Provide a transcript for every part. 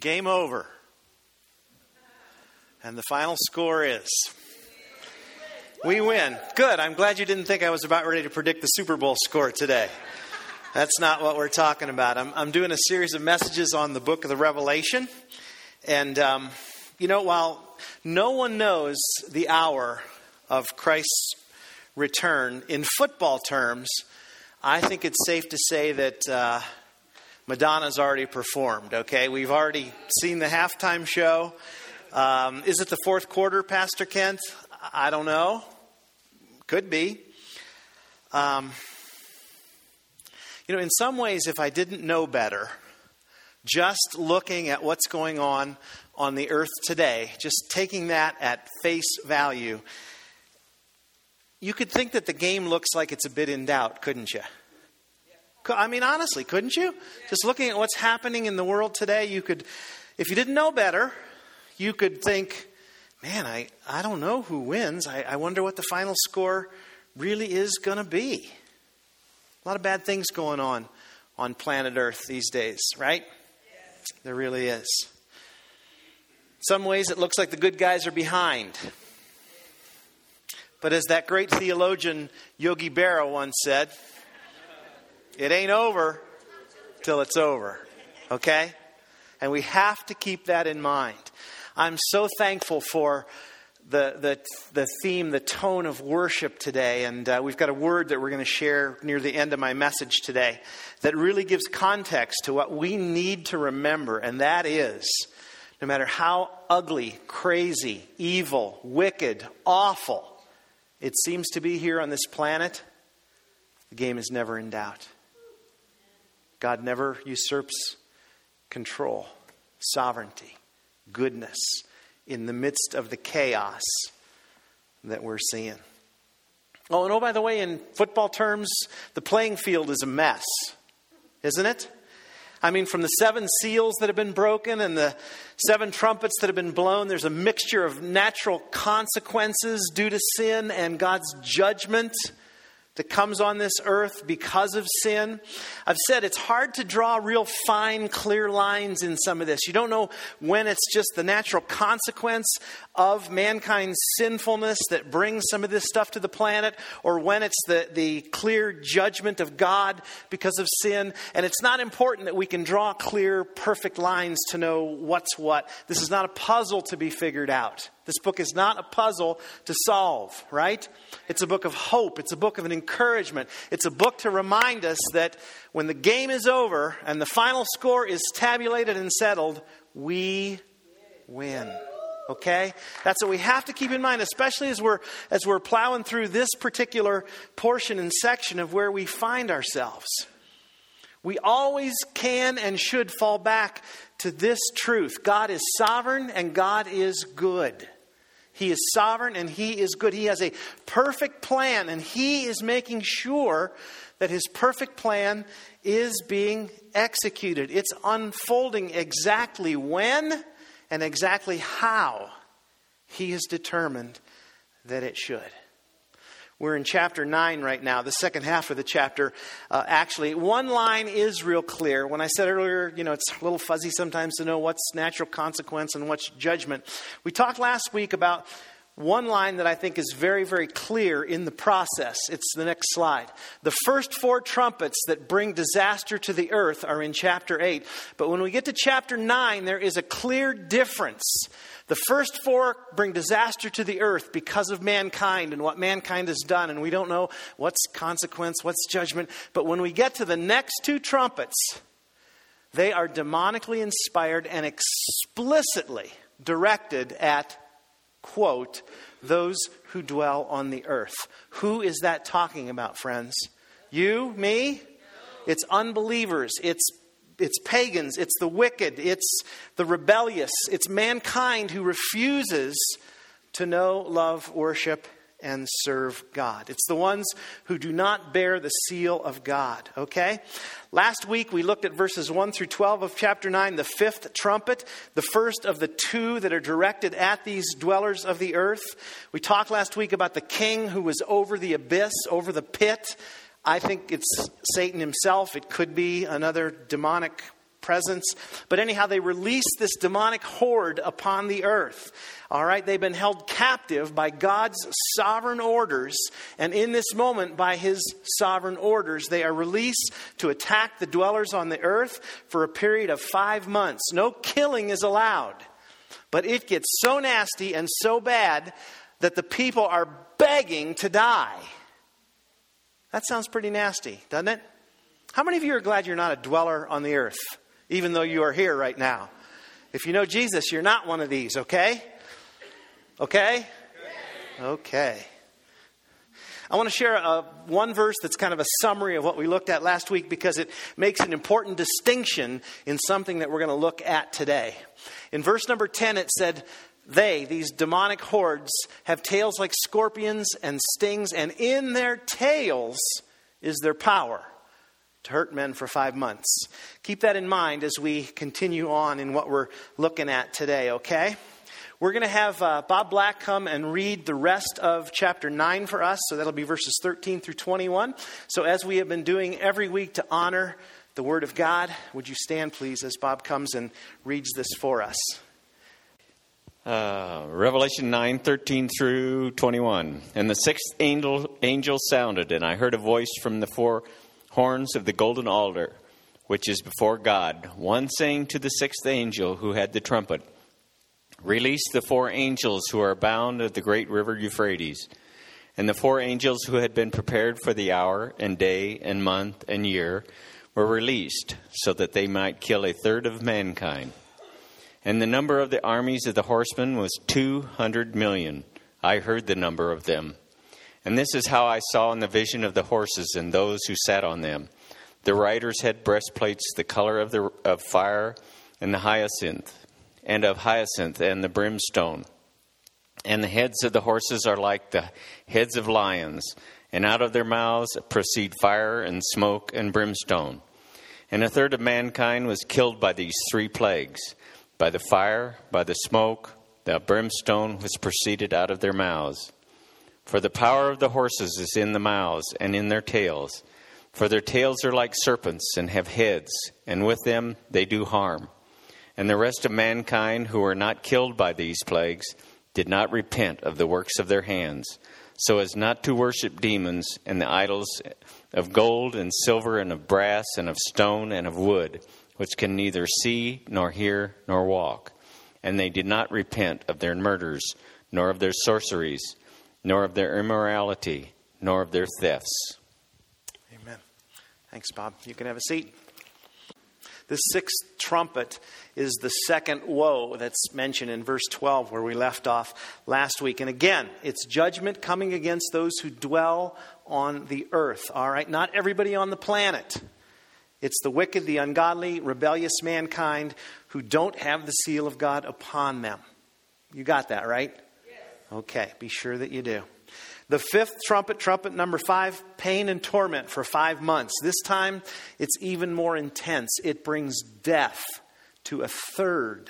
Game over. And the final score is we win. Good. I'm glad you didn't think I was about ready to predict the Super Bowl score today. That's not what we're talking about. I'm, I'm doing a series of messages on the book of the Revelation. And, um, you know, while no one knows the hour of Christ's return, in football terms, I think it's safe to say that uh, Madonna's already performed, okay? We've already seen the halftime show. Um, is it the fourth quarter, Pastor Kent? I don't know. Could be. Um, you know, in some ways, if I didn't know better, just looking at what's going on on the earth today, just taking that at face value, you could think that the game looks like it's a bit in doubt, couldn't you? I mean, honestly, couldn't you? Just looking at what's happening in the world today, you could, if you didn't know better, you could think, man, I, I don't know who wins. I, I wonder what the final score really is going to be. A lot of bad things going on on planet Earth these days, right? There really is. In some ways, it looks like the good guys are behind. But as that great theologian Yogi Berra once said, it ain't over till it's over. Okay? And we have to keep that in mind. I'm so thankful for the, the, the theme, the tone of worship today. And uh, we've got a word that we're going to share near the end of my message today that really gives context to what we need to remember. And that is no matter how ugly, crazy, evil, wicked, awful it seems to be here on this planet, the game is never in doubt. God never usurps control, sovereignty, goodness in the midst of the chaos that we're seeing. Oh, and oh, by the way, in football terms, the playing field is a mess, isn't it? I mean, from the seven seals that have been broken and the seven trumpets that have been blown, there's a mixture of natural consequences due to sin and God's judgment that comes on this earth because of sin. I've said it's hard to draw real fine, clear lines in some of this. You don't know when it's just the natural consequence of mankind's sinfulness that brings some of this stuff to the planet, or when it's the, the clear judgment of God because of sin. And it's not important that we can draw clear, perfect lines to know what's what. This is not a puzzle to be figured out. This book is not a puzzle to solve, right? It's a book of hope. It's a book of an encouragement. It's a book to remind us that when the game is over and the final score is tabulated and settled, we win. Okay? That's what we have to keep in mind, especially as we're, as we're plowing through this particular portion and section of where we find ourselves. We always can and should fall back to this truth God is sovereign and God is good. He is sovereign and He is good. He has a perfect plan, and He is making sure that His perfect plan is being executed. It's unfolding exactly when and exactly how He has determined that it should. We're in chapter 9 right now, the second half of the chapter. Uh, actually, one line is real clear. When I said earlier, you know, it's a little fuzzy sometimes to know what's natural consequence and what's judgment. We talked last week about one line that I think is very, very clear in the process. It's the next slide. The first four trumpets that bring disaster to the earth are in chapter 8. But when we get to chapter 9, there is a clear difference the first four bring disaster to the earth because of mankind and what mankind has done, and we don't know what's consequence, what's judgment. But when we get to the next two trumpets, they are demonically inspired and explicitly directed at, quote, those who dwell on the earth. Who is that talking about, friends? You? Me? It's unbelievers. It's it's pagans, it's the wicked, it's the rebellious, it's mankind who refuses to know, love, worship, and serve God. It's the ones who do not bear the seal of God, okay? Last week we looked at verses 1 through 12 of chapter 9, the fifth trumpet, the first of the two that are directed at these dwellers of the earth. We talked last week about the king who was over the abyss, over the pit, I think it's Satan himself. It could be another demonic presence. But anyhow, they release this demonic horde upon the earth. All right, they've been held captive by God's sovereign orders, and in this moment, by his sovereign orders, they are released to attack the dwellers on the earth for a period of five months. No killing is allowed, but it gets so nasty and so bad that the people are begging to die. That sounds pretty nasty, doesn't it? How many of you are glad you're not a dweller on the earth, even though you are here right now? If you know Jesus, you're not one of these, okay? Okay? Okay. I want to share a, one verse that's kind of a summary of what we looked at last week because it makes an important distinction in something that we're going to look at today. In verse number 10, it said, They, these demonic hordes, have tails like scorpions and stings, and in their tails is their power to hurt men for five months. Keep that in mind as we continue on in what we're looking at today, okay? We're going to have uh, Bob Black come and read the rest of chapter 9 for us. So that'll be verses 13 through 21. So, as we have been doing every week to honor the Word of God, would you stand, please, as Bob comes and reads this for us? Uh, Revelation 9 13 through 21. And the sixth angel, angel sounded, and I heard a voice from the four horns of the golden altar, which is before God, one saying to the sixth angel who had the trumpet, Release the four angels who are bound at the great river Euphrates. And the four angels who had been prepared for the hour and day and month and year were released, so that they might kill a third of mankind. And the number of the armies of the horsemen was two hundred million. I heard the number of them. And this is how I saw in the vision of the horses and those who sat on them. The riders had breastplates the color of, the, of fire and the hyacinth and of hyacinth and the brimstone. And the heads of the horses are like the heads of lions, and out of their mouths proceed fire and smoke and brimstone. And a third of mankind was killed by these three plagues by the fire, by the smoke, the brimstone which proceeded out of their mouths. For the power of the horses is in the mouths and in their tails. For their tails are like serpents and have heads, and with them they do harm. And the rest of mankind who were not killed by these plagues did not repent of the works of their hands, so as not to worship demons and the idols of gold and silver and of brass and of stone and of wood, which can neither see nor hear nor walk. And they did not repent of their murders, nor of their sorceries, nor of their immorality, nor of their thefts. Amen. Thanks, Bob. You can have a seat. The sixth trumpet is the second woe that's mentioned in verse 12, where we left off last week. And again, it's judgment coming against those who dwell on the earth. All right? Not everybody on the planet. It's the wicked, the ungodly, rebellious mankind who don't have the seal of God upon them. You got that, right? Yes. Okay, be sure that you do. The fifth trumpet, trumpet number five, pain and torment for five months. This time it's even more intense. It brings death to a third,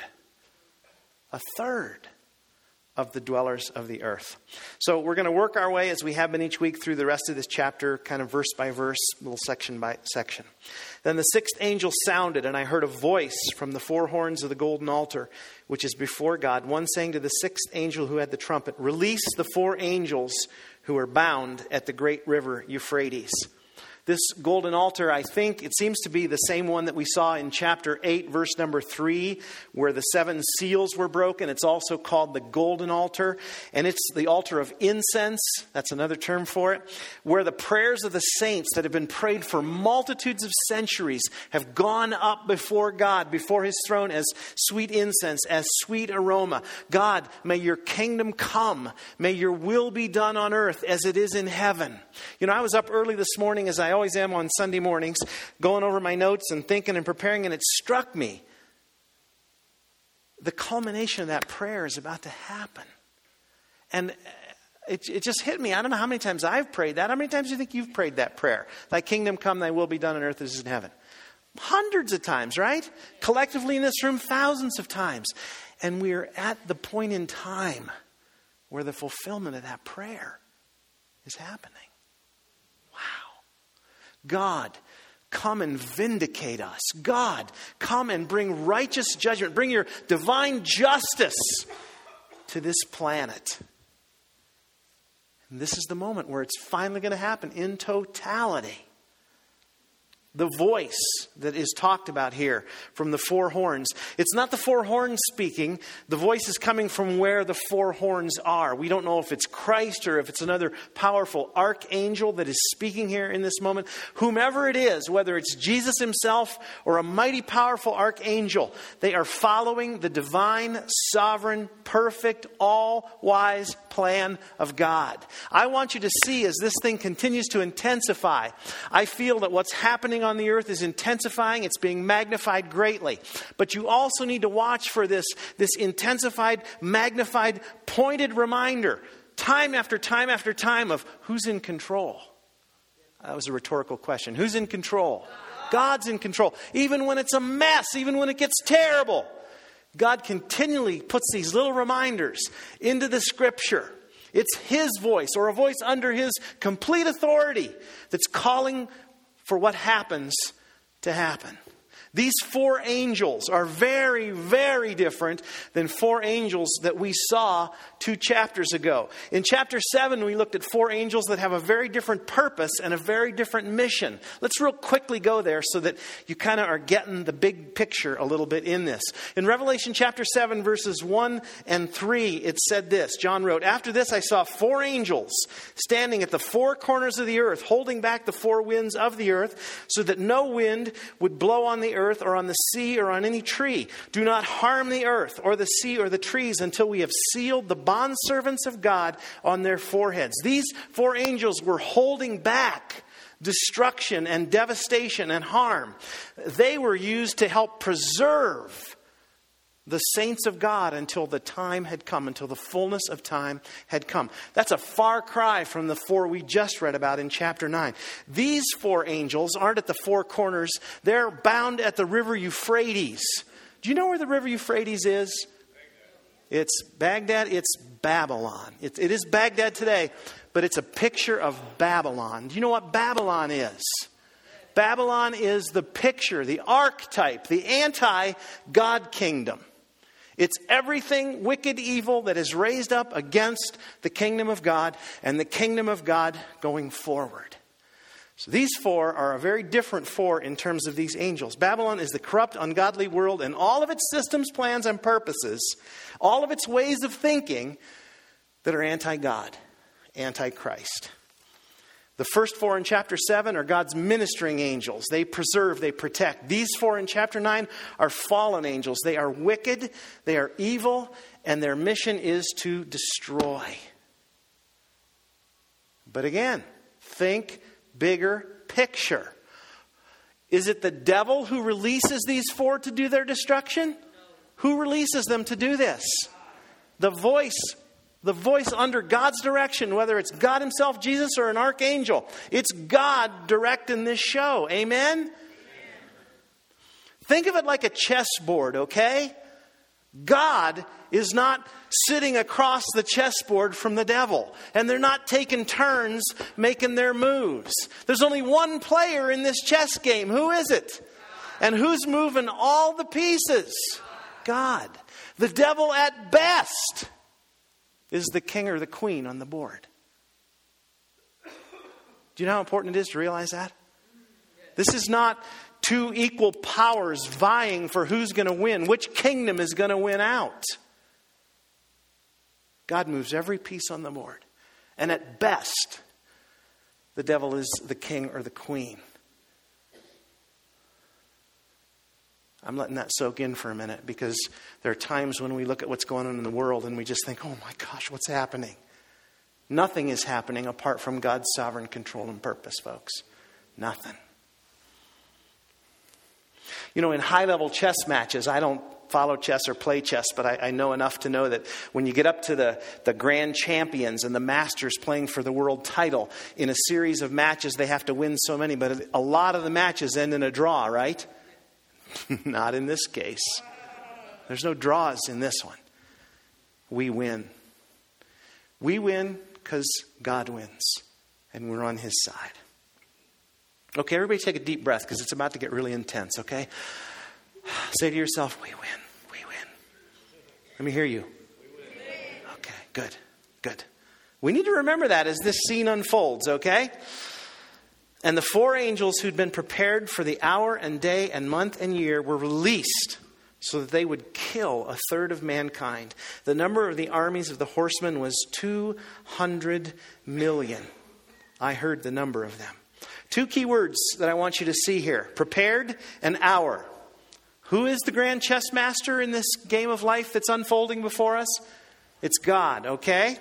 a third of the dwellers of the earth. So we're going to work our way as we have been each week through the rest of this chapter, kind of verse by verse, little section by section. Then the sixth angel sounded, and I heard a voice from the four horns of the golden altar, which is before God, one saying to the sixth angel who had the trumpet, Release the four angels who are bound at the great river Euphrates. This golden altar, I think it seems to be the same one that we saw in chapter 8, verse number 3, where the seven seals were broken. It's also called the golden altar, and it's the altar of incense. That's another term for it, where the prayers of the saints that have been prayed for multitudes of centuries have gone up before God, before his throne, as sweet incense, as sweet aroma. God, may your kingdom come. May your will be done on earth as it is in heaven. You know, I was up early this morning as I always am on Sunday mornings, going over my notes and thinking and preparing, and it struck me. The culmination of that prayer is about to happen. And it, it just hit me. I don't know how many times I've prayed that. How many times do you think you've prayed that prayer? Thy kingdom come, thy will be done on earth as is in heaven. Hundreds of times, right? Collectively in this room, thousands of times. And we're at the point in time where the fulfillment of that prayer is happening. God come and vindicate us. God, come and bring righteous judgment, bring your divine justice to this planet. And this is the moment where it's finally going to happen in totality the voice that is talked about here from the four horns. It's not the four horns speaking. The voice is coming from where the four horns are. We don't know if it's Christ or if it's another powerful archangel that is speaking here in this moment. Whomever it is, whether it's Jesus himself or a mighty powerful archangel, they are following the divine, sovereign, perfect, all wise plan of God. I want you to see as this thing continues to intensify, I feel that what's happening on the earth is intensifying, it's being magnified greatly. But you also need to watch for this, this intensified, magnified, pointed reminder, time after time after time, of who's in control. That was a rhetorical question. Who's in control? God's in control. Even when it's a mess, even when it gets terrible. God continually puts these little reminders into the scripture. It's His voice or a voice under His complete authority that's calling for what happens to happen. These four angels are very, very different than four angels that we saw two chapters ago. In chapter 7, we looked at four angels that have a very different purpose and a very different mission. Let's real quickly go there so that you kind of are getting the big picture a little bit in this. In Revelation chapter 7, verses 1 and 3, it said this John wrote, After this, I saw four angels standing at the four corners of the earth, holding back the four winds of the earth, so that no wind would blow on the earth or on the sea or on any tree. Do not harm the earth or the sea or the trees until we have sealed the bondservants of God on their foreheads. These four angels were holding back destruction and devastation and harm. They were used to help preserve the saints of God until the time had come, until the fullness of time had come. That's a far cry from the four we just read about in chapter 9. These four angels aren't at the four corners, they're bound at the river Euphrates. Do you know where the river Euphrates is? It's Baghdad, it's Babylon. It, it is Baghdad today, but it's a picture of Babylon. Do you know what Babylon is? Babylon is the picture, the archetype, the anti God kingdom. It's everything wicked, evil that is raised up against the kingdom of God and the kingdom of God going forward. So these four are a very different four in terms of these angels. Babylon is the corrupt, ungodly world and all of its systems, plans, and purposes, all of its ways of thinking that are anti God, anti Christ. The first four in chapter 7 are God's ministering angels. They preserve, they protect. These four in chapter 9 are fallen angels. They are wicked, they are evil, and their mission is to destroy. But again, think bigger picture. Is it the devil who releases these four to do their destruction? Who releases them to do this? The voice the voice under God's direction, whether it's God Himself, Jesus, or an archangel. It's God directing this show. Amen? Amen? Think of it like a chessboard, okay? God is not sitting across the chessboard from the devil, and they're not taking turns making their moves. There's only one player in this chess game. Who is it? And who's moving all the pieces? God. The devil at best is the king or the queen on the board. Do you know how important it is to realize that? This is not two equal powers vying for who's going to win, which kingdom is going to win out. God moves every piece on the board. And at best, the devil is the king or the queen. I'm letting that soak in for a minute because there are times when we look at what's going on in the world and we just think, oh my gosh, what's happening? Nothing is happening apart from God's sovereign control and purpose, folks. Nothing. You know, in high level chess matches, I don't follow chess or play chess, but I, I, know enough to know that when you get up to the, the grand champions and the masters playing for the world title, in a series of matches, they have to win so many, but a lot of the matches end in a draw, right? Not in this case. There's no draws in this one. We win. We win because God wins, and we're on His side. Okay, everybody take a deep breath because it's about to get really intense, okay? Say to yourself, we win, we win. Let me hear you. Okay, good, good. We need to remember that as this scene unfolds, okay? And the four angels who'd been prepared for the hour and day and month and year were released so that they would kill a third of mankind. The number of the armies of the horsemen was 200 million. I heard the number of them. Two key words that I want you to see here prepared and hour. Who is the grand chess master in this game of life that's unfolding before us? It's God, okay?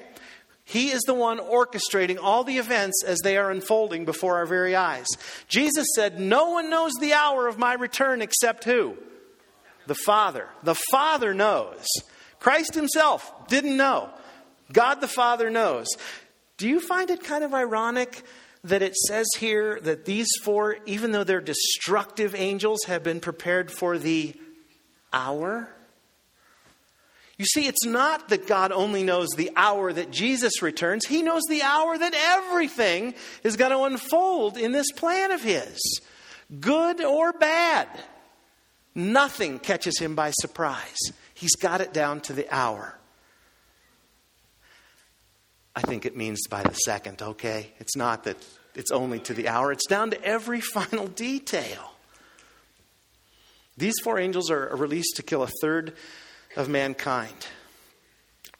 He is the one orchestrating all the events as they are unfolding before our very eyes. Jesus said, No one knows the hour of my return except who? The Father. The Father knows. Christ Himself didn't know. God the Father knows. Do you find it kind of ironic that it says here that these four, even though they're destructive angels, have been prepared for the hour? You see, it's not that God only knows the hour that Jesus returns, He knows the hour that everything is going to unfold in this plan of His, good or bad. Nothing catches Him by surprise. He's got it down to the hour. I think it means by the second, okay? It's not that it's only to the hour, it's down to every final detail. These four angels are released to kill a third of mankind.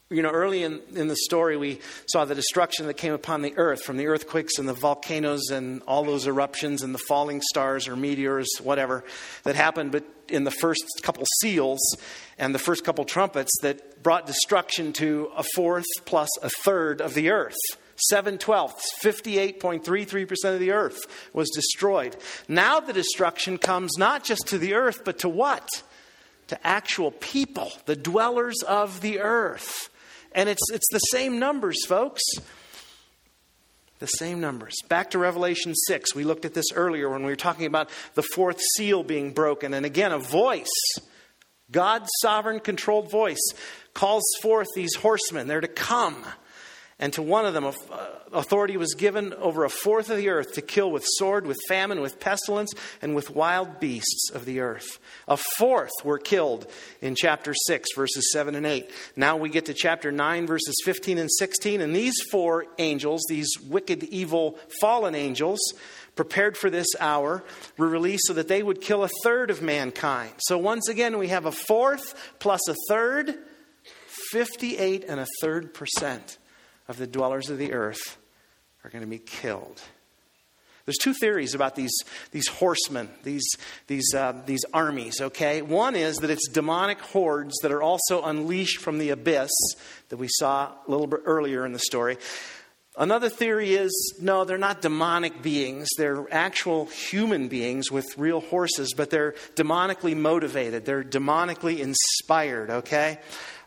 You know, early in, in the story, we saw the destruction that came upon the earth from the earthquakes and the volcanoes and all those eruptions and the falling stars or meteors, whatever, that happened but in the first couple seals and the first couple trumpets that brought destruction to a fourth plus a third of the earth. Seven twelfths, 58.33% of the earth was destroyed. Now the destruction comes not just to the earth, but to what? To actual people, the dwellers of the earth. And it's, it's the same numbers, folks. The same numbers. Back to Revelation 6. We looked at this earlier when we were talking about the fourth seal being broken. And again, a voice, God's sovereign controlled voice, calls forth these horsemen. They're to come. And to one of them, uh, authority was given over a fourth of the earth to kill with sword, with famine, with pestilence, and with wild beasts of the earth. A fourth were killed in chapter 6, verses 7 and 8. Now we get to chapter 9, verses 15 and 16. And these four angels, these wicked, evil, fallen angels, prepared for this hour, were released so that they would kill a third of mankind. So once again, we have a fourth plus a third, 58 and a third percent of the dwellers of the earth are going to be killed. There's two theories about these, these horsemen, these, these, uh, these armies, okay? One is that it's demonic hordes that are also unleashed from the abyss that we saw a little bit earlier in the story. Another theory is no, they're not demonic beings. They're actual human beings with real horses, but they're demonically motivated. They're demonically inspired, okay?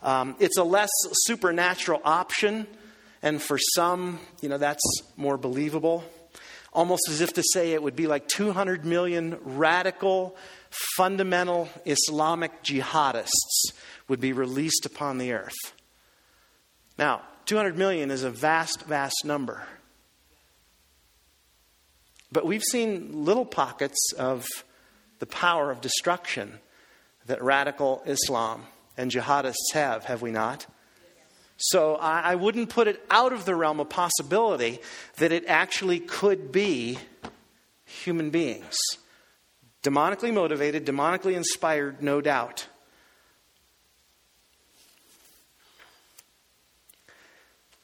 Um, it's a less supernatural option and for some, you know, that's more believable. Almost as if to say it would be like 200 million radical, fundamental Islamic jihadists would be released upon the earth. Now, 200 million is a vast, vast number. But we've seen little pockets of the power of destruction that radical Islam and jihadists have, have we not? So I, I wouldn't put it out of the realm of possibility that it actually could be human beings. Demonically motivated, demonically inspired, no doubt.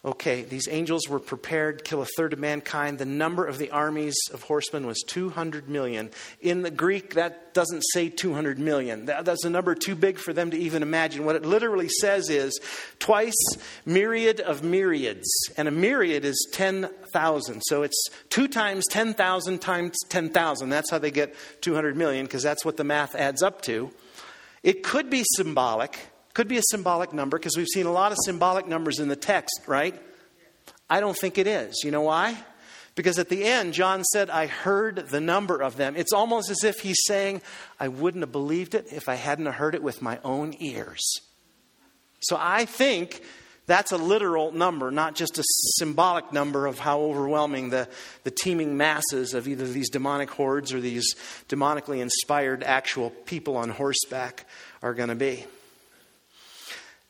Okay, these angels were prepared to kill a third of mankind. The number of the armies of horsemen was 200 million. In the Greek, that doesn't say 200 million. That, that's a number too big for them to even imagine. What it literally says is twice myriad of myriads. And a myriad is 10,000. So it's two times 10,000 times 10,000. That's how they get 200 million, because that's what the math adds up to. It could be symbolic. Could be a symbolic number because we've seen a lot of symbolic numbers in the text, right? I don't think it is. You know why? Because at the end, John said, I heard the number of them. It's almost as if he's saying, I wouldn't have believed it if I hadn't heard it with my own ears. So I think That's a literal number, not just a symbolic number of how overwhelming the, the teeming masses of either these demonic hordes or these demonically inspired actual people on horseback are going to be.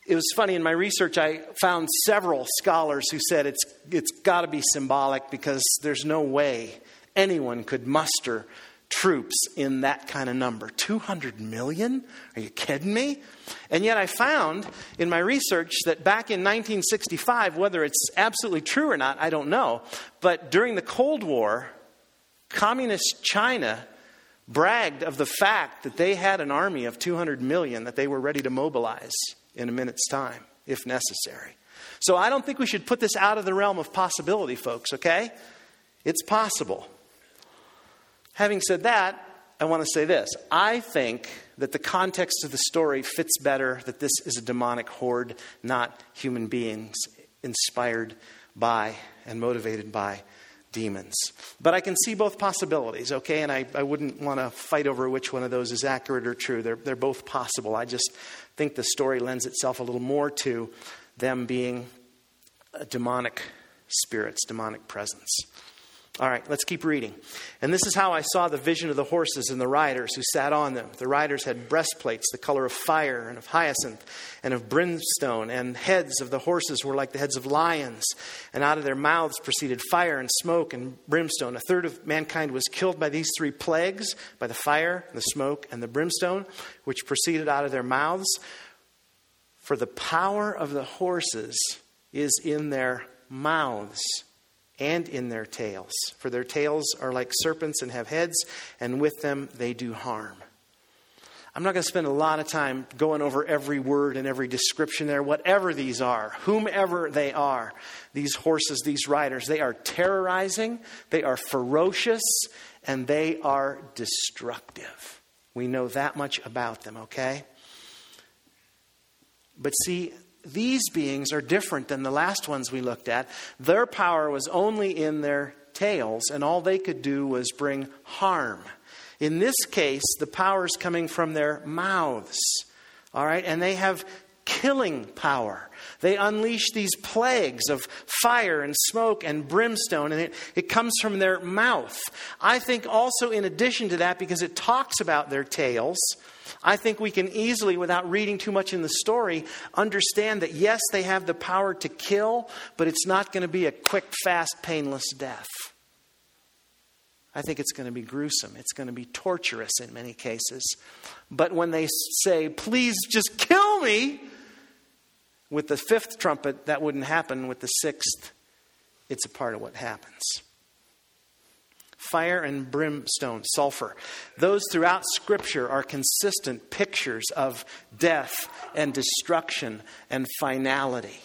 It was funny in my research, I found several scholars who said it's, it's got to be symbolic because there's no way anyone could muster troops in that kind of number. 200 million? Are you kidding me? And yet I found in my research that back in 1965, whether it's absolutely true or not, I don't know, but during the Cold War, communist China bragged of the fact that they had an army of 200 million that they were ready to mobilize in a minute's time, if necessary. So I don't think we should put this out of the realm of possibility, folks, okay? It's possible. Having said that, I want to say this. I think that the context of the story fits better that this is a demonic horde, not human beings inspired by and motivated by demons. But I can see both possibilities, okay? And I, I wouldn't want to fight over which one of those is accurate or true. They're, they're both possible. I just think the story lends itself a little more to them being demonic spirits, demonic presence. All right, let's keep reading. And this is how I saw the vision of the horses and the riders who sat on them. The riders had breastplates the color of fire and of hyacinth and of brimstone, and heads of the horses were like the heads of lions. And out of their mouths proceeded fire and smoke and brimstone. A third of mankind was killed by these three plagues by the fire, the smoke, and the brimstone, which proceeded out of their mouths. For the power of the horses is in their mouths and in their tails. For their tails are like serpents and have heads, and with them they do harm. I'm not going to spend a lot of time going over every word and every description there, whatever these are, whomever they are. These horses, these riders, they are terrorizing, they are ferocious, and they are destructive. We know that much about them, okay? But see, these beings are different than the last ones we looked at. Their power was only in their tails, and all they could do was bring harm. In this case, the power is coming from their mouths. All right? And they have killing power. They unleash these plagues of fire and smoke and brimstone, and it, it comes from their mouth. I think also, in addition to that, because it talks about their tails, I think we can easily, without reading too much in the story, understand that yes, they have the power to kill, but it's not going to be a quick, fast, painless death. I think it's going to be gruesome. It's going to be torturous in many cases. But when they say, please just kill me, with the fifth trumpet, that wouldn't happen. With the sixth, it's a part of what happens fire and brimstone, sulfur. Those throughout Scripture are consistent pictures of death and destruction and finality.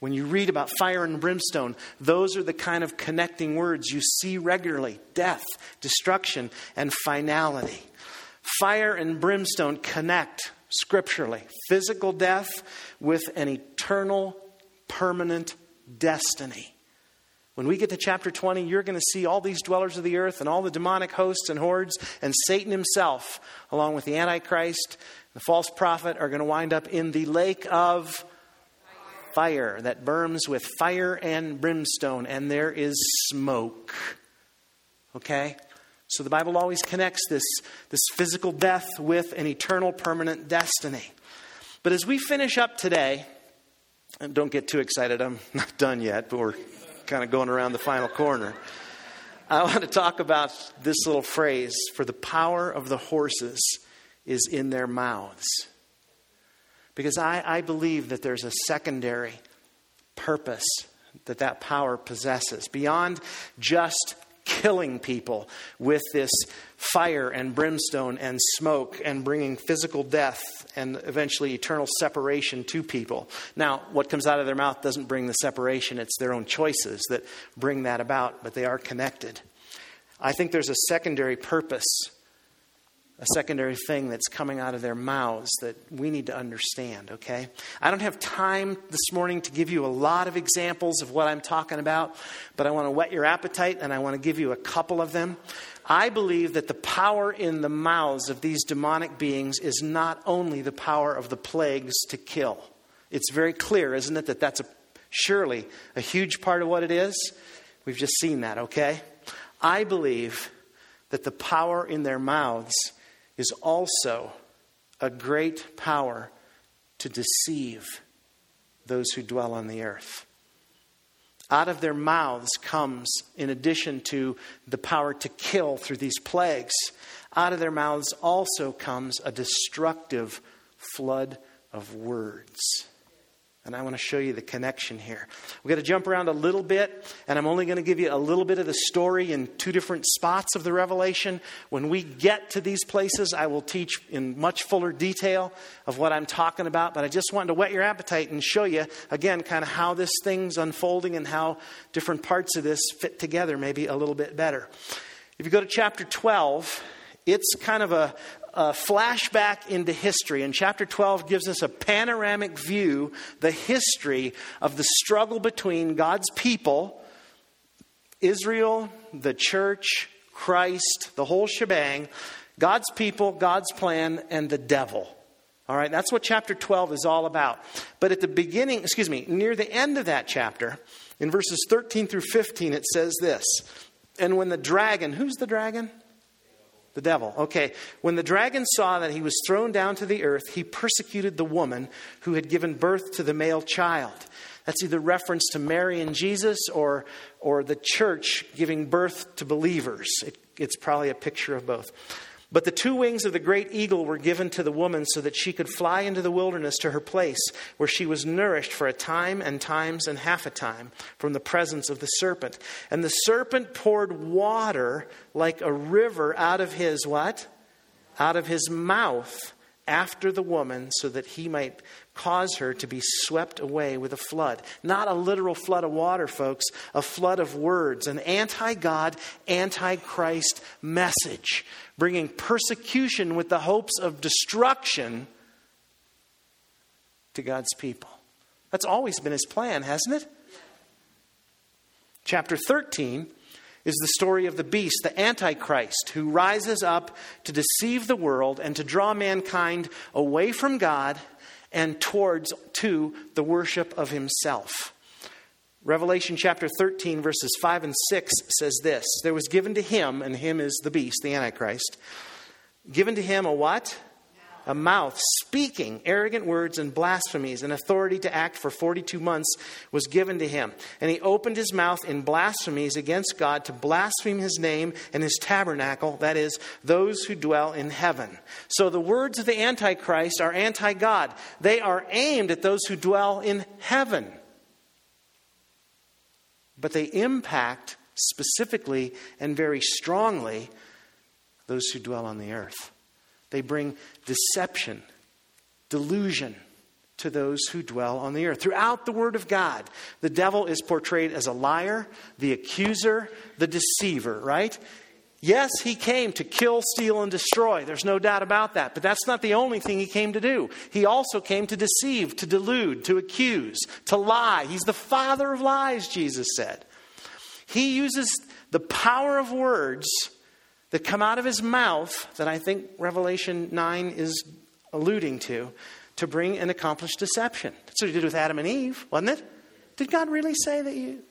When you read about fire and brimstone, those are the kind of connecting words you see regularly death, destruction, and finality. Fire and brimstone connect scripturally physical death with an eternal, permanent destiny. When we get to chapter 20, you're going to see all these dwellers of the earth and all the demonic hosts and hordes, and Satan himself, along with the Antichrist, the false prophet, are going to wind up in the lake of fire that burns with fire and brimstone, and there is smoke. Okay? So the Bible always connects this, this physical death with an eternal permanent destiny. But as we finish up today, and don't get too excited, I'm not done yet, but we're kind of going around the final corner. I want to talk about this little phrase for the power of the horses is in their mouths. Because I, I believe that there's a secondary purpose that that power possesses beyond just killing people with this fire and brimstone and smoke and bringing physical death and eventually eternal separation to people. Now, what comes out of their mouth doesn't bring the separation, it's their own choices that bring that about, but they are connected. I think there's a secondary purpose a secondary thing that's coming out of their mouths that we need to understand, okay? I don't have time this morning to give you a lot of examples of what I'm talking about, but I want to whet your appetite and I want to give you a couple of them. I believe that the power in the mouths of these demonic beings is not only the power of the plagues to kill. It's very clear, isn't it, that that's a, surely a huge part of what it is? We've just seen that, okay? I believe that the power in their mouths is also a great power to deceive those who dwell on the earth. Out of their mouths comes, in addition to the power to kill through these plagues, out of their mouths also comes a destructive flood of words. And I want to show you the connection here. We're going to jump around a little bit, and I'm only going to give you a little bit of the story in two different spots of the Revelation. When we get to these places, I will teach in much fuller detail of what I'm talking about, but I just wanted to whet your appetite and show you, again, kind of how this thing's unfolding and how different parts of this fit together maybe a little bit better. If you go to chapter 12, it's kind of a, a flashback into history. And chapter 12 gives us a panoramic view, the history of the struggle between God's people, Israel, the church, Christ, the whole shebang, God's people, God's plan, and the devil. All right, that's what chapter 12 is all about. But at the beginning, excuse me, near the end of that chapter, in verses 13 through 15, it says this And when the dragon, who's the dragon? The devil. Okay. When the dragon saw that he was thrown down to the earth, he persecuted the woman who had given birth to the male child. That's either reference to Mary and Jesus or, or the church giving birth to believers. It, it's probably a picture of both. But the two wings of the great eagle were given to the woman so that she could fly into the wilderness to her place, where she was nourished for a time and times and half a time from the presence of the serpent. And the serpent poured water like a river out of his what? Out of his mouth after the woman so that he might cause her to be swept away with a flood. Not a literal flood of water, folks, a flood of words, an anti God, anti Christ message, bringing persecution with the hopes of destruction to God's people. That's always been his plan, hasn't it? Chapter 13 is the story of the beast, the Antichrist, who rises up to deceive the world and to draw mankind away from God and towards to the worship of himself. Revelation chapter 13, verses 5 and 6 says this There was given to him, and him is the beast, the Antichrist, given to him a what? A mouth speaking arrogant words and blasphemies, and authority to act for 42 months was given to him. And he opened his mouth in blasphemies against God to blaspheme his name and his tabernacle, that is, those who dwell in heaven. So the words of the Antichrist are anti God, they are aimed at those who dwell in heaven. But they impact specifically and very strongly those who dwell on the earth. They bring deception, delusion to those who dwell on the earth. Throughout the Word of God, the devil is portrayed as a liar, the accuser, the deceiver, right? Yes, he came to kill, steal, and destroy. There's no doubt about that. But that's not the only thing he came to do. He also came to deceive, to delude, to accuse, to lie. He's the father of lies, Jesus said. He uses the power of words that come out of his mouth that I think Revelation 9 is alluding to to bring and accomplish deception. That's what he did with Adam and Eve, wasn't it? Did God really say that you.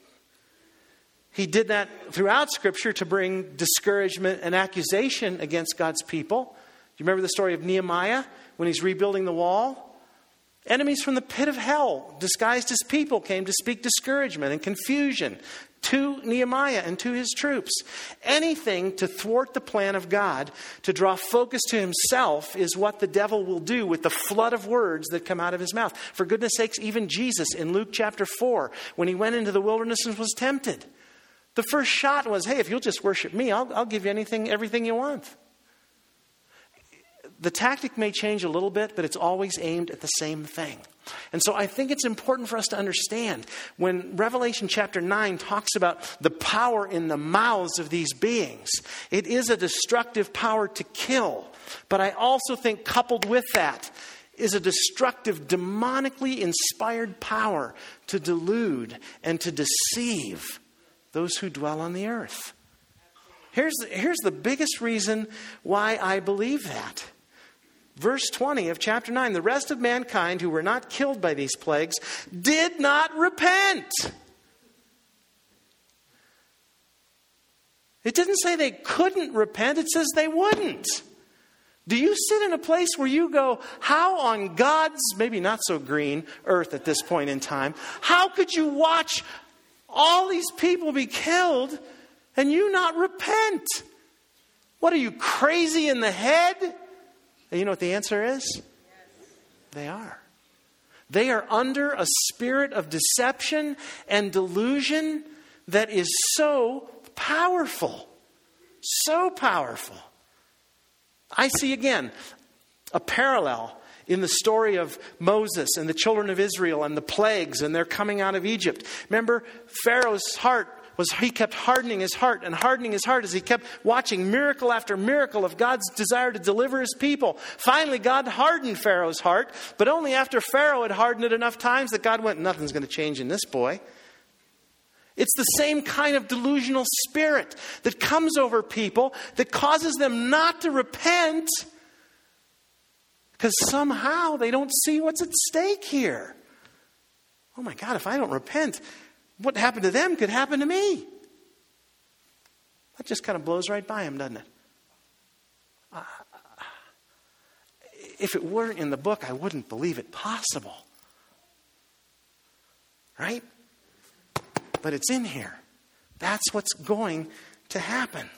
He did that throughout Scripture to bring discouragement and accusation against God's people. Do you remember the story of Nehemiah when he's rebuilding the wall? Enemies from the pit of hell, disguised as people, came to speak discouragement and confusion to Nehemiah and to his troops. Anything to thwart the plan of God, to draw focus to himself, is what the devil will do with the flood of words that come out of his mouth. For goodness sakes, even Jesus in Luke chapter 4, when he went into the wilderness and was tempted, the first shot was, hey, if you'll just worship me, I'll, I'll give you anything, everything you want. The tactic may change a little bit, but it's always aimed at the same thing. And so I think it's important for us to understand when Revelation chapter 9 talks about the power in the mouths of these beings, it is a destructive power to kill. But I also think, coupled with that, is a destructive, demonically inspired power to delude and to deceive those who dwell on the earth. Here's here's the biggest reason why I believe that Verse 20 of chapter 9 the rest of mankind who were not killed by these plagues did not repent. It didn't say they couldn't repent, it says they wouldn't. Do you sit in a place where you go, how on God's maybe not so green earth at this point in time, how could you watch all these people be killed and you not repent? What are you, crazy in the head? And you know what the answer is? They are. They are under a spirit of deception and delusion that is so powerful. So powerful. I see again a parallel in the story of Moses and the children of Israel and the plagues and their coming out of Egypt. Remember, Pharaoh's heart was he kept hardening his heart and hardening his heart as he kept watching miracle after miracle of God's desire to deliver his people. Finally, God hardened Pharaoh's heart, but only after Pharaoh had hardened it enough times that God went, Nothing's going to change in this boy. It's the same kind of delusional spirit that comes over people that causes them not to repent because somehow they don't see what's at stake here. Oh my God, if I don't repent, what happened to them could happen to me. That just kind of blows right by him, doesn't it? Uh, if it weren't in the book, I wouldn't believe it possible. Right? But it's in here. That's what's going to happen.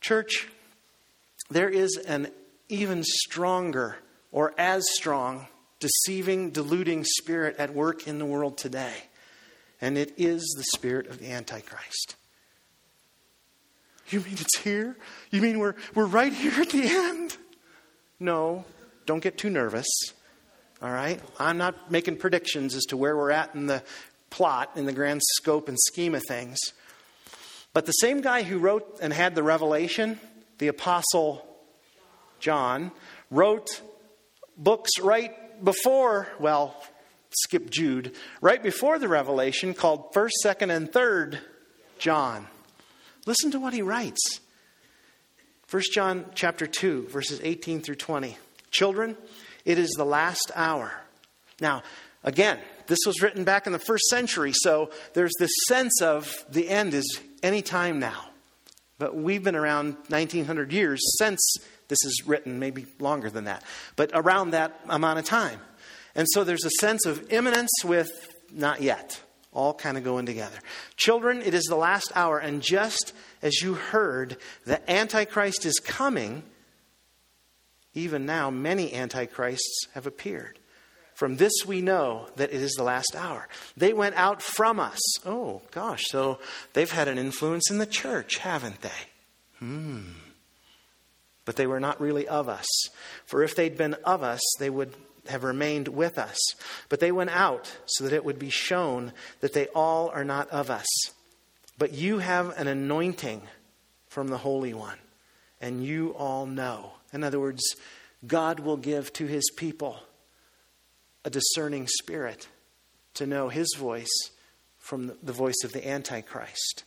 Church, there is an even stronger or as strong deceiving, deluding spirit at work in the world today and it is the spirit of the Antichrist. You mean it's here? You mean we're, we're right here at the end? No, don't get too nervous. All right? I'm not making predictions as to where we're at in the plot, in the grand scope and scheme of things. But the same guy who wrote and had the revelation, the Apostle John, wrote books right before, well, skip Jude, right before the revelation called 1st, 2nd, and 3rd John. Listen to what he writes. 1 John chapter 2, verses 18 through 20. Children, it is the last hour. Now, again, this was written back in the first century, so there's this sense of the end is any time now. But we've been around 1900 years since this is written, maybe longer than that, but around that amount of time. And so there's a sense of imminence with not yet, all kind of going together. Children, it is the last hour, and just as you heard, the Antichrist is coming. Even now, many Antichrists have appeared. From this we know that it is the last hour. They went out from us. Oh, gosh, so they've had an influence in the church, haven't they? Hmm. But they were not really of us. For if they'd been of us, they would have remained with us. But they went out so that it would be shown that they all are not of us. But you have an anointing from the Holy One, and you all know. In other words, God will give to his people a discerning spirit to know his voice from the voice of the Antichrist.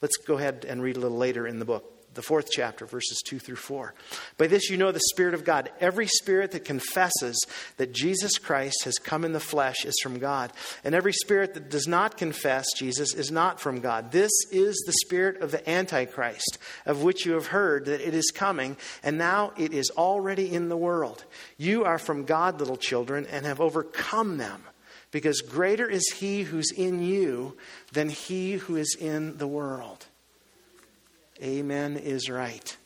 Let's go ahead and read a little later in the book the fourth chapter, verses 2 through 4. By this you know the Spirit of God. Every spirit that confesses that Jesus Christ has come in the flesh is from God. And every spirit that does not confess Jesus is not from God. This is the spirit of the Antichrist, of which you have heard that it is coming, and now it is already in the world. You are from God, little children, and have overcome them. Because greater is he who's in you than he who is in the world. Amen is right.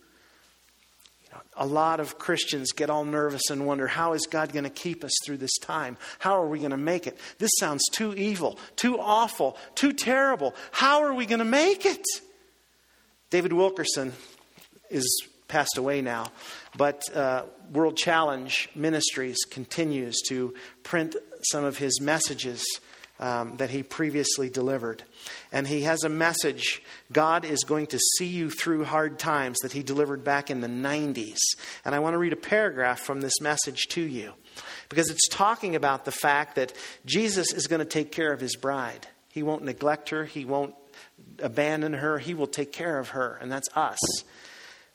You know, a lot of Christians get all nervous and wonder how is God going to keep us through this time? How are we going to make it? This sounds too evil, too awful, too terrible. How are we going to make it? David Wilkerson is passed away now, but uh, World Challenge Ministries continues to print some of his messages um, that he previously delivered. And he has a message God is going to see you through hard times that he delivered back in the 90s. And I want to read a paragraph from this message to you because it's talking about the fact that Jesus is going to take care of his bride. He won't neglect her, he won't abandon her, he will take care of her, and that's us.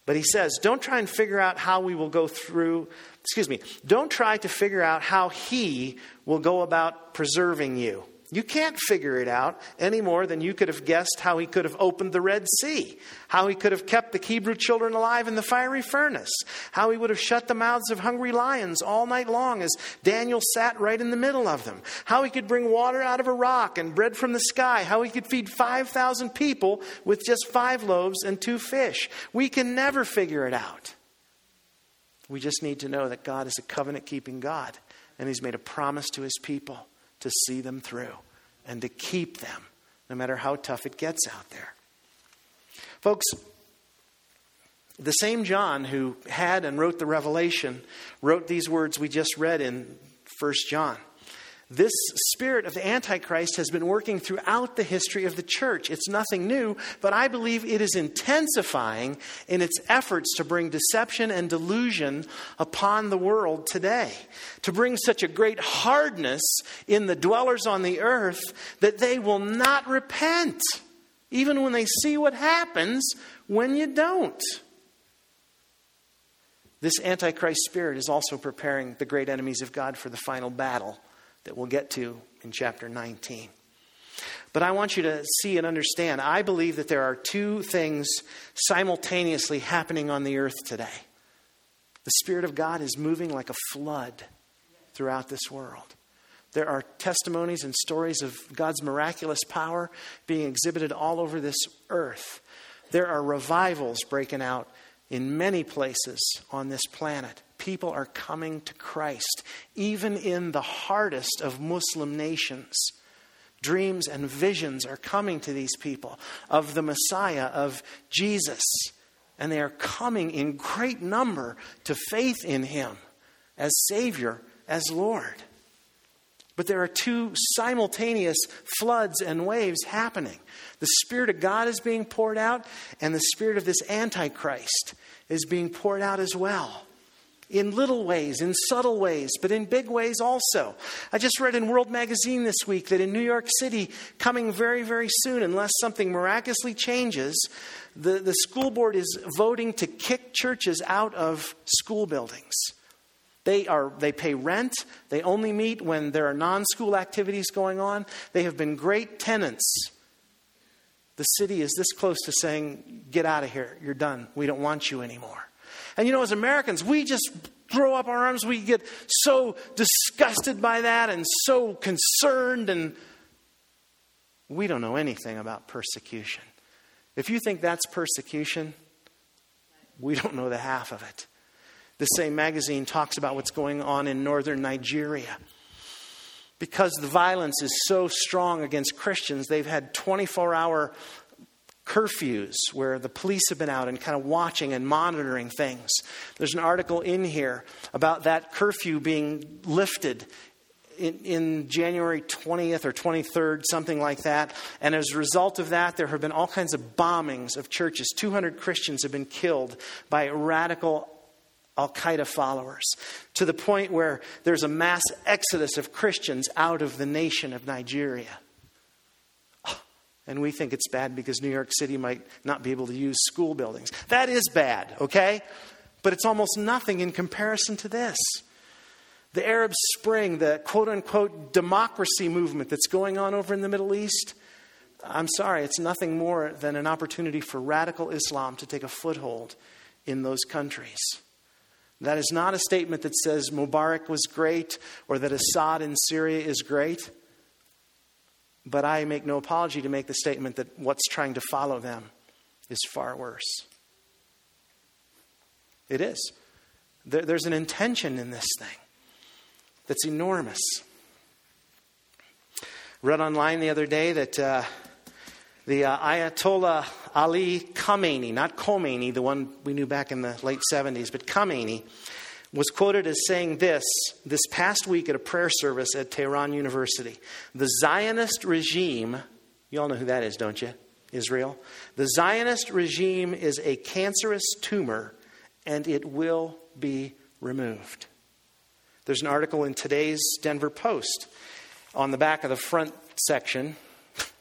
But he says, don't try and figure out how we will go through, excuse me, don't try to figure out how he will go about preserving you. You can't figure it out any more than you could have guessed how he could have opened the Red Sea, how he could have kept the Hebrew children alive in the fiery furnace, how he would have shut the mouths of hungry lions all night long as Daniel sat right in the middle of them, how he could bring water out of a rock and bread from the sky, how he could feed 5,000 people with just five loaves and two fish. We can never figure it out. We just need to know that God is a covenant keeping God, and he's made a promise to his people to see them through and to keep them, no matter how tough it gets out there. Folks, the same John who had and wrote the Revelation wrote these words we just read in 1 John. This spirit of the Antichrist has been working throughout the history of the church. It's nothing new, but I believe it is intensifying in its efforts to bring deception and delusion upon the world today. To bring such a great hardness in the dwellers on the earth that they will not repent, even when they see what happens when you don't. This Antichrist spirit is also preparing the great enemies of God for the final battle that we'll get to in chapter 19. But I want you to see and understand I believe that there are two things simultaneously happening on the earth today. The Spirit of God is moving like a flood throughout this world. There are testimonies and stories of God's miraculous power being exhibited all over this earth. There are revivals breaking out in many places on this planet people are coming to Christ, even in the hardest of Muslim nations. Dreams and visions are coming to these people of the Messiah, of Jesus, and they are coming in great number to faith in Him as Savior, as Lord. But there are two simultaneous floods and waves happening. The Spirit of God is being poured out, and the Spirit of this Antichrist is being poured out as well in little ways, in subtle ways, but in big ways also. I just read in World Magazine this week that in New York City, coming very, very soon, unless something miraculously changes, the, the school board is voting to kick churches out of school buildings. They, are, they pay rent. They only meet when there are non school activities going on. They have been great tenants. The city is this close to saying, Get out of here. You're done. We don't want you anymore. And you know, as Americans, we just throw up our arms. We get so disgusted by that and so concerned, and we don't know anything about persecution. If you think that's persecution, we don't know the half of it. The same magazine talks about what's going on in northern Nigeria. Because the violence is so strong against Christians, they've had 24 hour curfews where the police have been out and kind of watching and monitoring things. There's an article in here about that curfew being lifted in, in, January 20th or 23rd, something like that. And as a result of that, there have been all kinds of bombings of churches. 200 Christians have been killed by radical Al Qaeda followers to the point where there's a mass exodus of Christians out of the nation of Nigeria. And we think it's bad because New York City might not be able to use school buildings. That is bad, okay? But it's almost nothing in comparison to this. The Arab Spring, the quote unquote democracy movement that's going on over in the Middle East, I'm sorry, it's nothing more than an opportunity for radical Islam to take a foothold in those countries. That is not a statement that says Mubarak was great or that Assad in Syria is great. But I make no apology to make the statement that what's trying to follow them is far worse. It is. There, there's an intention in this thing that's enormous. Read online the other day that uh, the uh, Ayatollah Ali Khamenei, not Khomeini, the one we knew back in the late 70s, but Khamenei, was quoted as saying this this past week at a prayer service at Tehran University. The Zionist regime, you all know who that is, don't you? Israel. The Zionist regime is a cancerous tumor and it will be removed. There's an article in today's Denver Post on the back of the front section.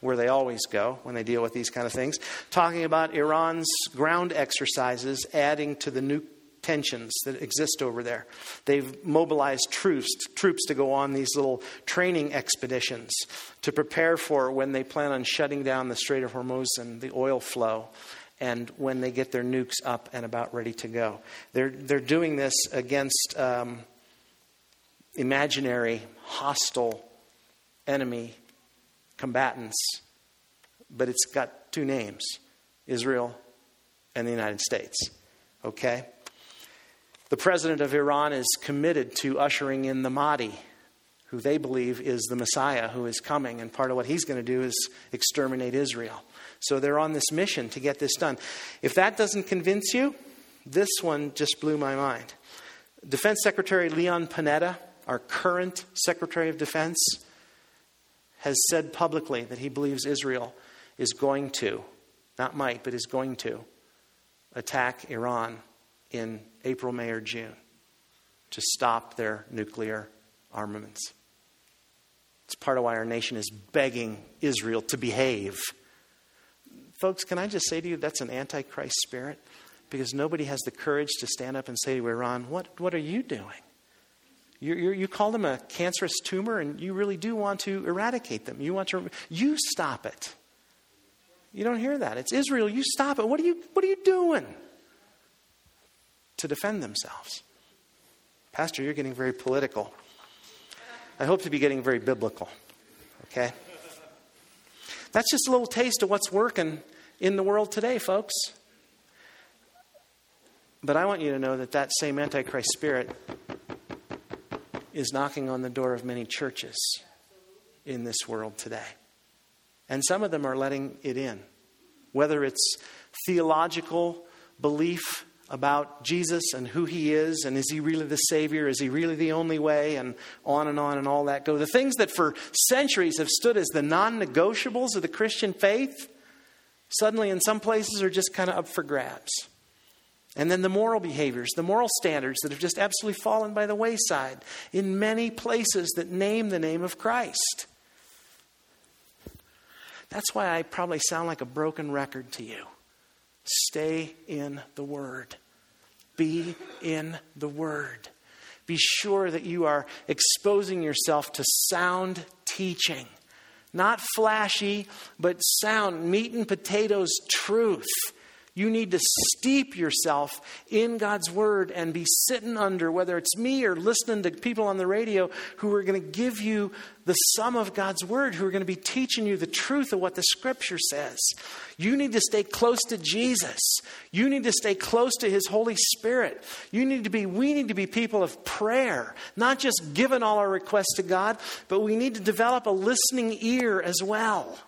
where they always go when they deal with these kind of things, talking about Iran's ground exercises adding to the nuke tensions that exist over there. They've mobilized troops, troops to go on these little training expeditions to prepare for when they plan on shutting down the Strait of Hormuz and the oil flow and when they get their nukes up and about ready to go. They're, they're doing this against um, imaginary, hostile enemy combatants, but it's got two names Israel and the United States. Okay? The president of Iran is committed to ushering in the Mahdi, who they believe is the Messiah who is coming, and part of what he's going to do is exterminate Israel. So they're on this mission to get this done. If that doesn't convince you, this one just blew my mind. Defense Secretary Leon Panetta, our current Secretary of Defense, has said publicly that he believes Israel is going to, not might, but is going to, attack Iran in April, May, or June to stop their nuclear armaments. It's part of why our nation is begging Israel to behave. Folks, can I just say to you that's an antichrist spirit? Because nobody has the courage to stand up and say to Iran, What, what are you doing? You, you, you call them a cancerous tumor and you really do want to eradicate them. You want to, you stop it. You don't hear that. It's Israel, you stop it. What are you, what are you doing? To defend themselves. Pastor, you're getting very political. I hope to be getting very biblical. Okay? That's just a little taste of what's working in the world today, folks. But I want you to know that that same Antichrist spirit is knocking on the door of many churches in this world today. And some of them are letting it in. Whether it's theological belief about Jesus and who he is, and is he really the Savior? Is he really the only way? And on and on and all that go. The things that for centuries have stood as the non negotiables of the Christian faith, suddenly in some places are just kind of up for grabs. And then the moral behaviors, the moral standards that have just absolutely fallen by the wayside in many places that name the name of Christ. That's why I probably sound like a broken record to you. Stay in the Word. Be in the Word. Be sure that you are exposing yourself to sound teaching. Not flashy, but sound, meat and potatoes truth you need to steep yourself in God's Word and be sitting under, whether it's me or listening to people on the radio who are going to give you the sum of God's Word, who are going to be teaching you the truth of what the Scripture says. You need to stay close to Jesus. You need to stay close to His Holy Spirit. You need to be, we need to be people of prayer, not just giving all our requests to God, but we need to develop a listening ear as well.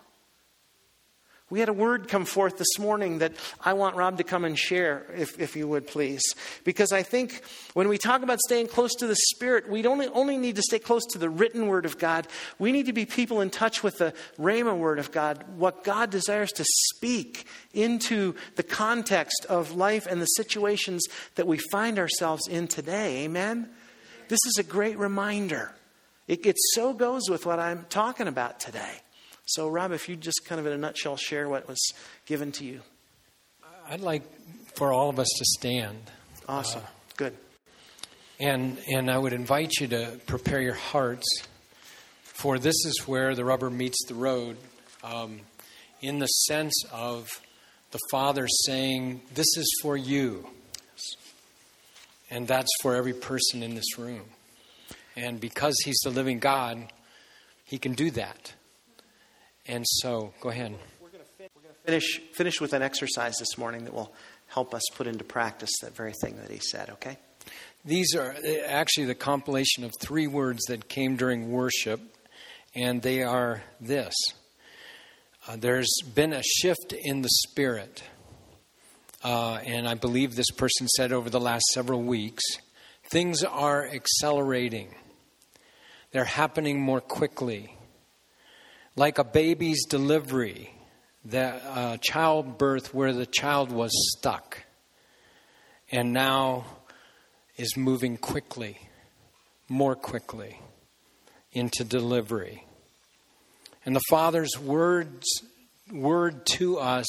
We had a word come forth this morning that I want Rob to come and share, if, if you would please. Because I think when we talk about staying close to the Spirit, we don't only need to stay close to the written Word of God, we need to be people in touch with the Rhema Word of God, what God desires to speak into the context of life and the situations that we find ourselves in today. Amen? This is a great reminder. It, it so goes with what I'm talking about today. So, Rob, if you just kind of in a nutshell share what was given to you. I'd like for all of us to stand. Awesome. Uh, Good. And, and I would invite you to prepare your hearts, for this is where the rubber meets the road, um, in the sense of the Father saying, This is for you. And that's for every person in this room. And because He's the living God, He can do that. And so, go ahead. We're going to finish, finish with an exercise this morning that will help us put into practice that very thing that he said, okay? These are eh, actually the compilation of three words that came during worship, and they are this uh, There's been a shift in the spirit. Uh, and I believe this person said over the last several weeks, things are accelerating. They're happening more quickly like a baby's delivery, the uh, childbirth where the child was stuck and now is moving quickly, more quickly into delivery. And the Father's words, word to us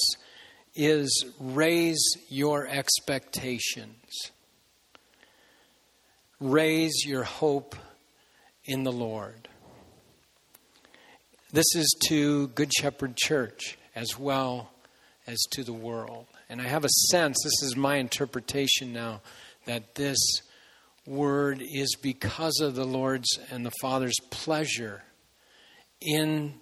is raise your expectations. Raise your hope in the Lord. This is to Good Shepherd Church as well as to the world. And I have a sense, this is my interpretation now, that this word is because of the Lord's and the Father's pleasure in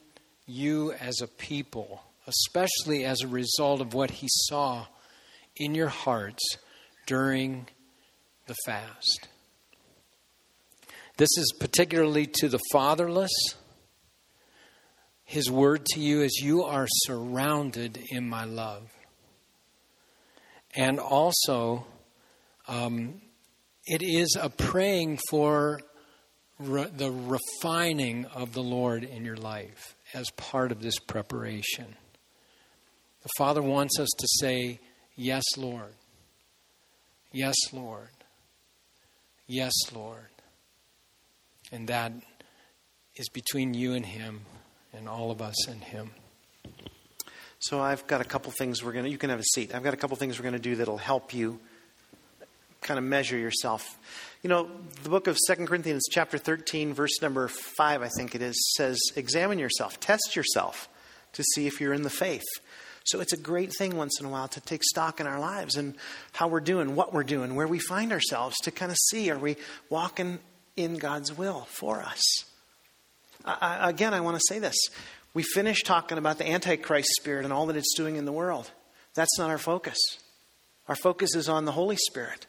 you as a people, especially as a result of what He saw in your hearts during the fast. This is particularly to the fatherless. His word to you is, You are surrounded in my love. And also, um, it is a praying for re- the refining of the Lord in your life as part of this preparation. The Father wants us to say, Yes, Lord. Yes, Lord. Yes, Lord. And that is between you and Him and all of us and Him. So I've got a couple things we're going to, you can have a seat. I've got a couple things we're going to do that'll help you kind of measure yourself. You know, the book of Second Corinthians, chapter 13, verse number 5, I think it is, says, Examine yourself, test yourself to see if you're in the faith. So it's a great thing once in a while to take stock in our lives and how we're doing, what we're doing, where we find ourselves to kind of see are we walking in God's will for us? I, again, I want to say this. We finished talking about the Antichrist spirit and all that it's doing in the world. That's not our focus. Our focus is on the Holy Spirit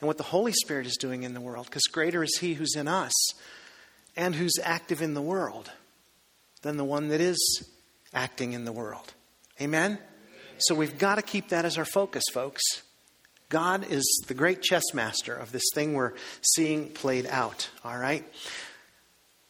and what the Holy Spirit is doing in the world, because greater is He who's in us and who's active in the world than the one that is acting in the world. Amen? So we've got to keep that as our focus, folks. God is the great chess master of this thing we're seeing played out, all right?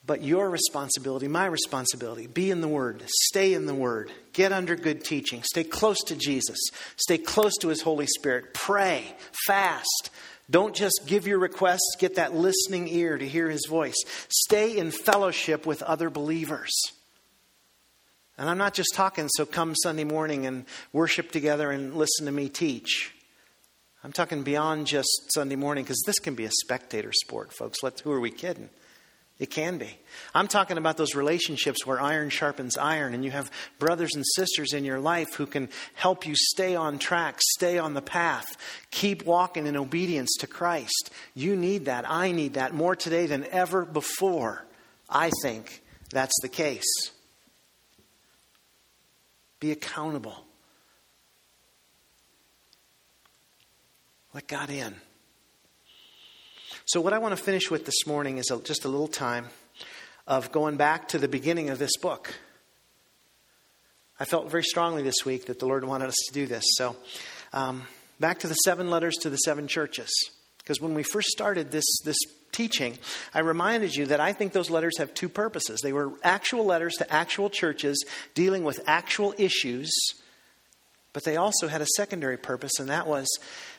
But your responsibility, my responsibility, be in the Word, stay in the Word, get under good teaching, stay close to Jesus, stay close to His Holy Spirit, pray, fast. Don't just give your requests, get that listening ear to hear His voice. Stay in fellowship with other believers. And I'm not just talking, so come Sunday morning and worship together and listen to me teach. I'm talking beyond just Sunday morning because this can be a spectator sport, folks. Let's, who are we kidding? It can be. I'm talking about those relationships where iron sharpens iron, and you have brothers and sisters in your life who can help you stay on track, stay on the path, keep walking in obedience to Christ. You need that. I need that more today than ever before. I think that's the case. Be accountable. Let God in. So, what I want to finish with this morning is a, just a little time of going back to the beginning of this book. I felt very strongly this week that the Lord wanted us to do this. So, um, back to the seven letters to the seven churches. Because when we first started this, this teaching, I reminded you that I think those letters have two purposes. They were actual letters to actual churches dealing with actual issues, but they also had a secondary purpose, and that was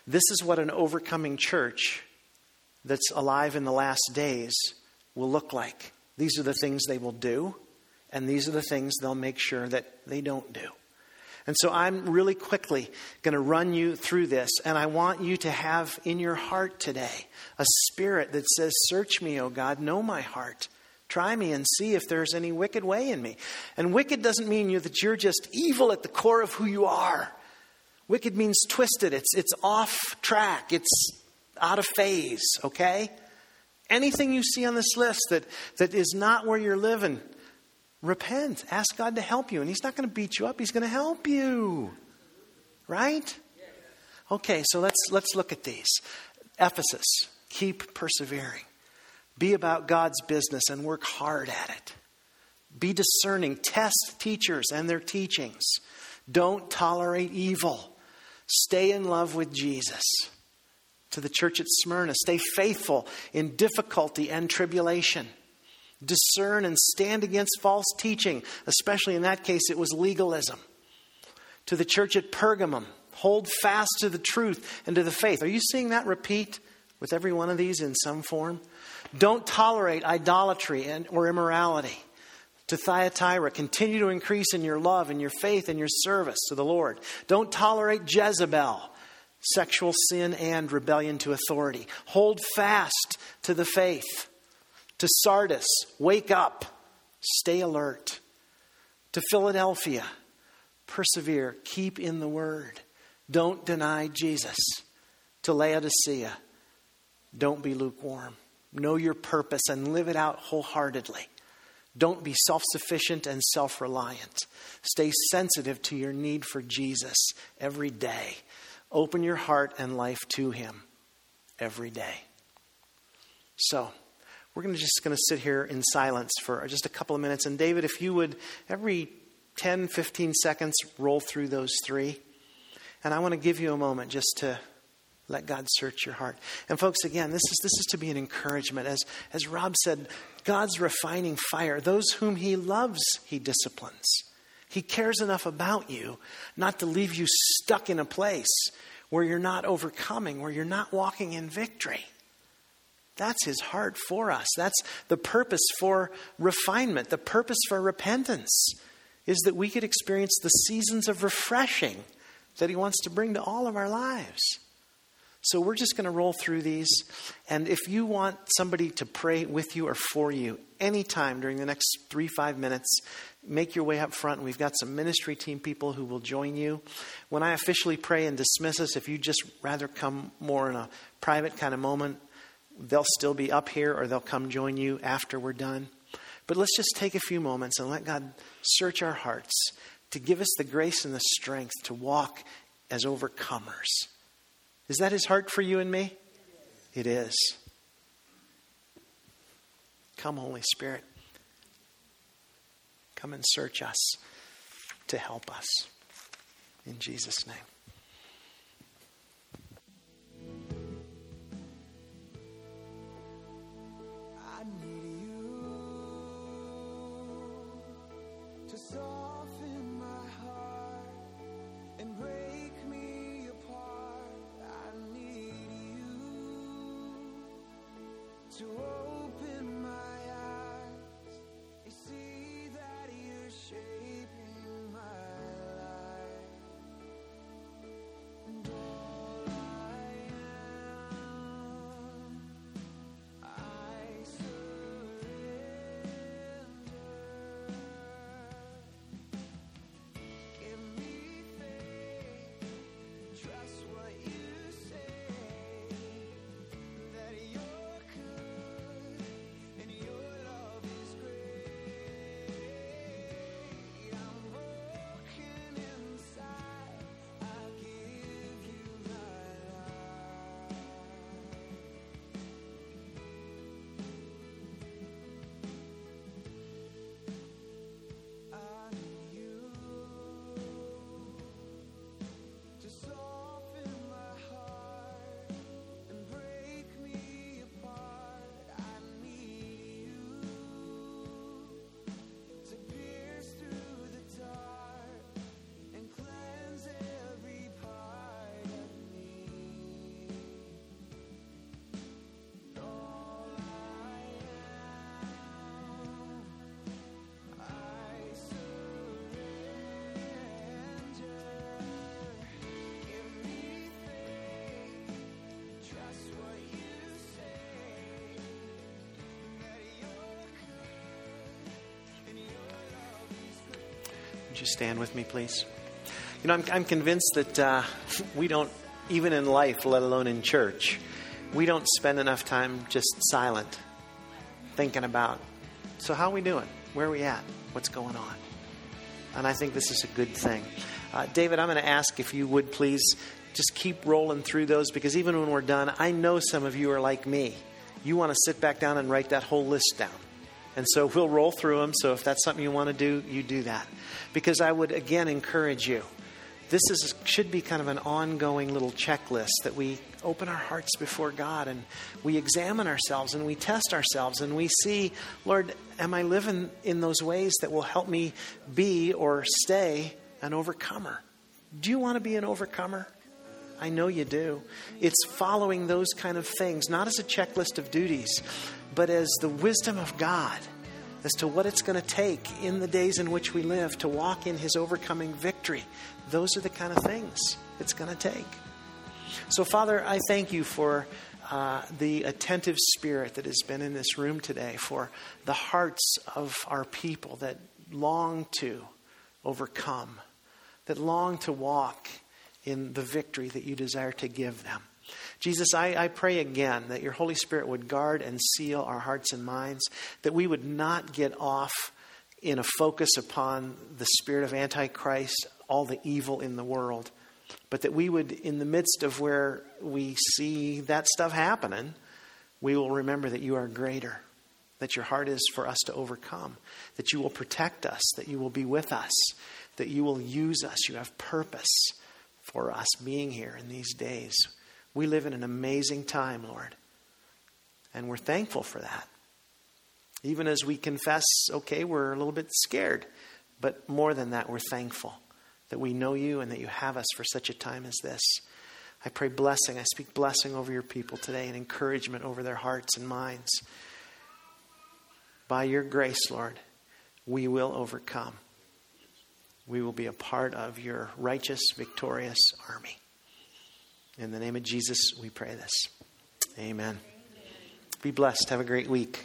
this is what an overcoming church that's alive in the last days will look like. These are the things they will do, and these are the things they'll make sure that they don't do. And so I'm really quickly going to run you through this, and I want you to have in your heart today a spirit that says, Search me, O God, know my heart. Try me and see if there's any wicked way in me. And wicked doesn't mean you that you're just evil at the core of who you are. Wicked means twisted. It's, it's off track. It's out of phase, okay? Anything you see on this list that, that is not where you're living, repent. Ask God to help you. And He's not going to beat you up, He's going to help you. Right? Okay, so let's, let's look at these. Ephesus, keep persevering. Be about God's business and work hard at it. Be discerning. Test teachers and their teachings. Don't tolerate evil. Stay in love with Jesus to the church at Smyrna. Stay faithful in difficulty and tribulation. Discern and stand against false teaching, especially in that case, it was legalism. To the church at Pergamum, hold fast to the truth and to the faith. Are you seeing that repeat with every one of these in some form? Don't tolerate idolatry and, or immorality. To Thyatira, continue to increase in your love and your faith and your service to the Lord. Don't tolerate Jezebel, sexual sin and rebellion to authority. Hold fast to the faith. To Sardis, wake up, stay alert. To Philadelphia, persevere, keep in the word. Don't deny Jesus. To Laodicea, don't be lukewarm. Know your purpose and live it out wholeheartedly. Don't be self sufficient and self reliant. Stay sensitive to your need for Jesus every day. Open your heart and life to Him every day. So, we're gonna just going to sit here in silence for just a couple of minutes. And, David, if you would, every 10, 15 seconds, roll through those three. And I want to give you a moment just to let God search your heart. And folks, again, this is this is to be an encouragement. As as Rob said, God's refining fire. Those whom he loves, he disciplines. He cares enough about you not to leave you stuck in a place where you're not overcoming, where you're not walking in victory. That's his heart for us. That's the purpose for refinement, the purpose for repentance is that we could experience the seasons of refreshing that he wants to bring to all of our lives. So we're just going to roll through these. And if you want somebody to pray with you or for you anytime during the next three, five minutes, make your way up front. We've got some ministry team people who will join you. When I officially pray and dismiss us, if you just rather come more in a private kind of moment, they'll still be up here or they'll come join you after we're done. But let's just take a few moments and let God search our hearts to give us the grace and the strength to walk as overcomers. Is that his heart for you and me? It is. Come, Holy Spirit. Come and search us to help us. In Jesus' name. to open. Would you stand with me, please? You know, I'm, I'm convinced that uh, we don't, even in life, let alone in church, we don't spend enough time just silent, thinking about, so how are we doing? Where are we at? What's going on? And I think this is a good thing. Uh, David, I'm going to ask if you would please just keep rolling through those because even when we're done, I know some of you are like me. You want to sit back down and write that whole list down. And so we'll roll through them. So if that's something you want to do, you do that. Because I would again encourage you. This is should be kind of an ongoing little checklist that we open our hearts before God and we examine ourselves and we test ourselves and we see, Lord, am I living in those ways that will help me be or stay an overcomer? Do you want to be an overcomer? I know you do. It's following those kind of things, not as a checklist of duties, but as the wisdom of God as to what it's going to take in the days in which we live to walk in His overcoming victory. Those are the kind of things it's going to take. So, Father, I thank you for uh, the attentive spirit that has been in this room today, for the hearts of our people that long to overcome, that long to walk in the victory that you desire to give them. Jesus, I, I, pray again that your Holy Spirit would guard and seal our hearts and minds, that we would not get off in a focus upon the spirit of Antichrist, all the evil in the world, but that we would, in the midst of where we see that stuff happening, we will remember that you are greater, that your heart is for us to overcome, that you will protect us, that you will be with us, that you will use us. You have purpose for us being here in these days. We live in an amazing time, Lord, and we're thankful for that. Even as we confess, okay, we're a little bit scared, but more than that, we're thankful that we know you and that you have us for such a time as this. I pray blessing. I speak blessing over your people today and encouragement over their hearts and minds. By your grace, Lord, we will overcome. We will be a part of your righteous, victorious army. In the name of Jesus, we pray this. Amen. Be blessed. Have a great week.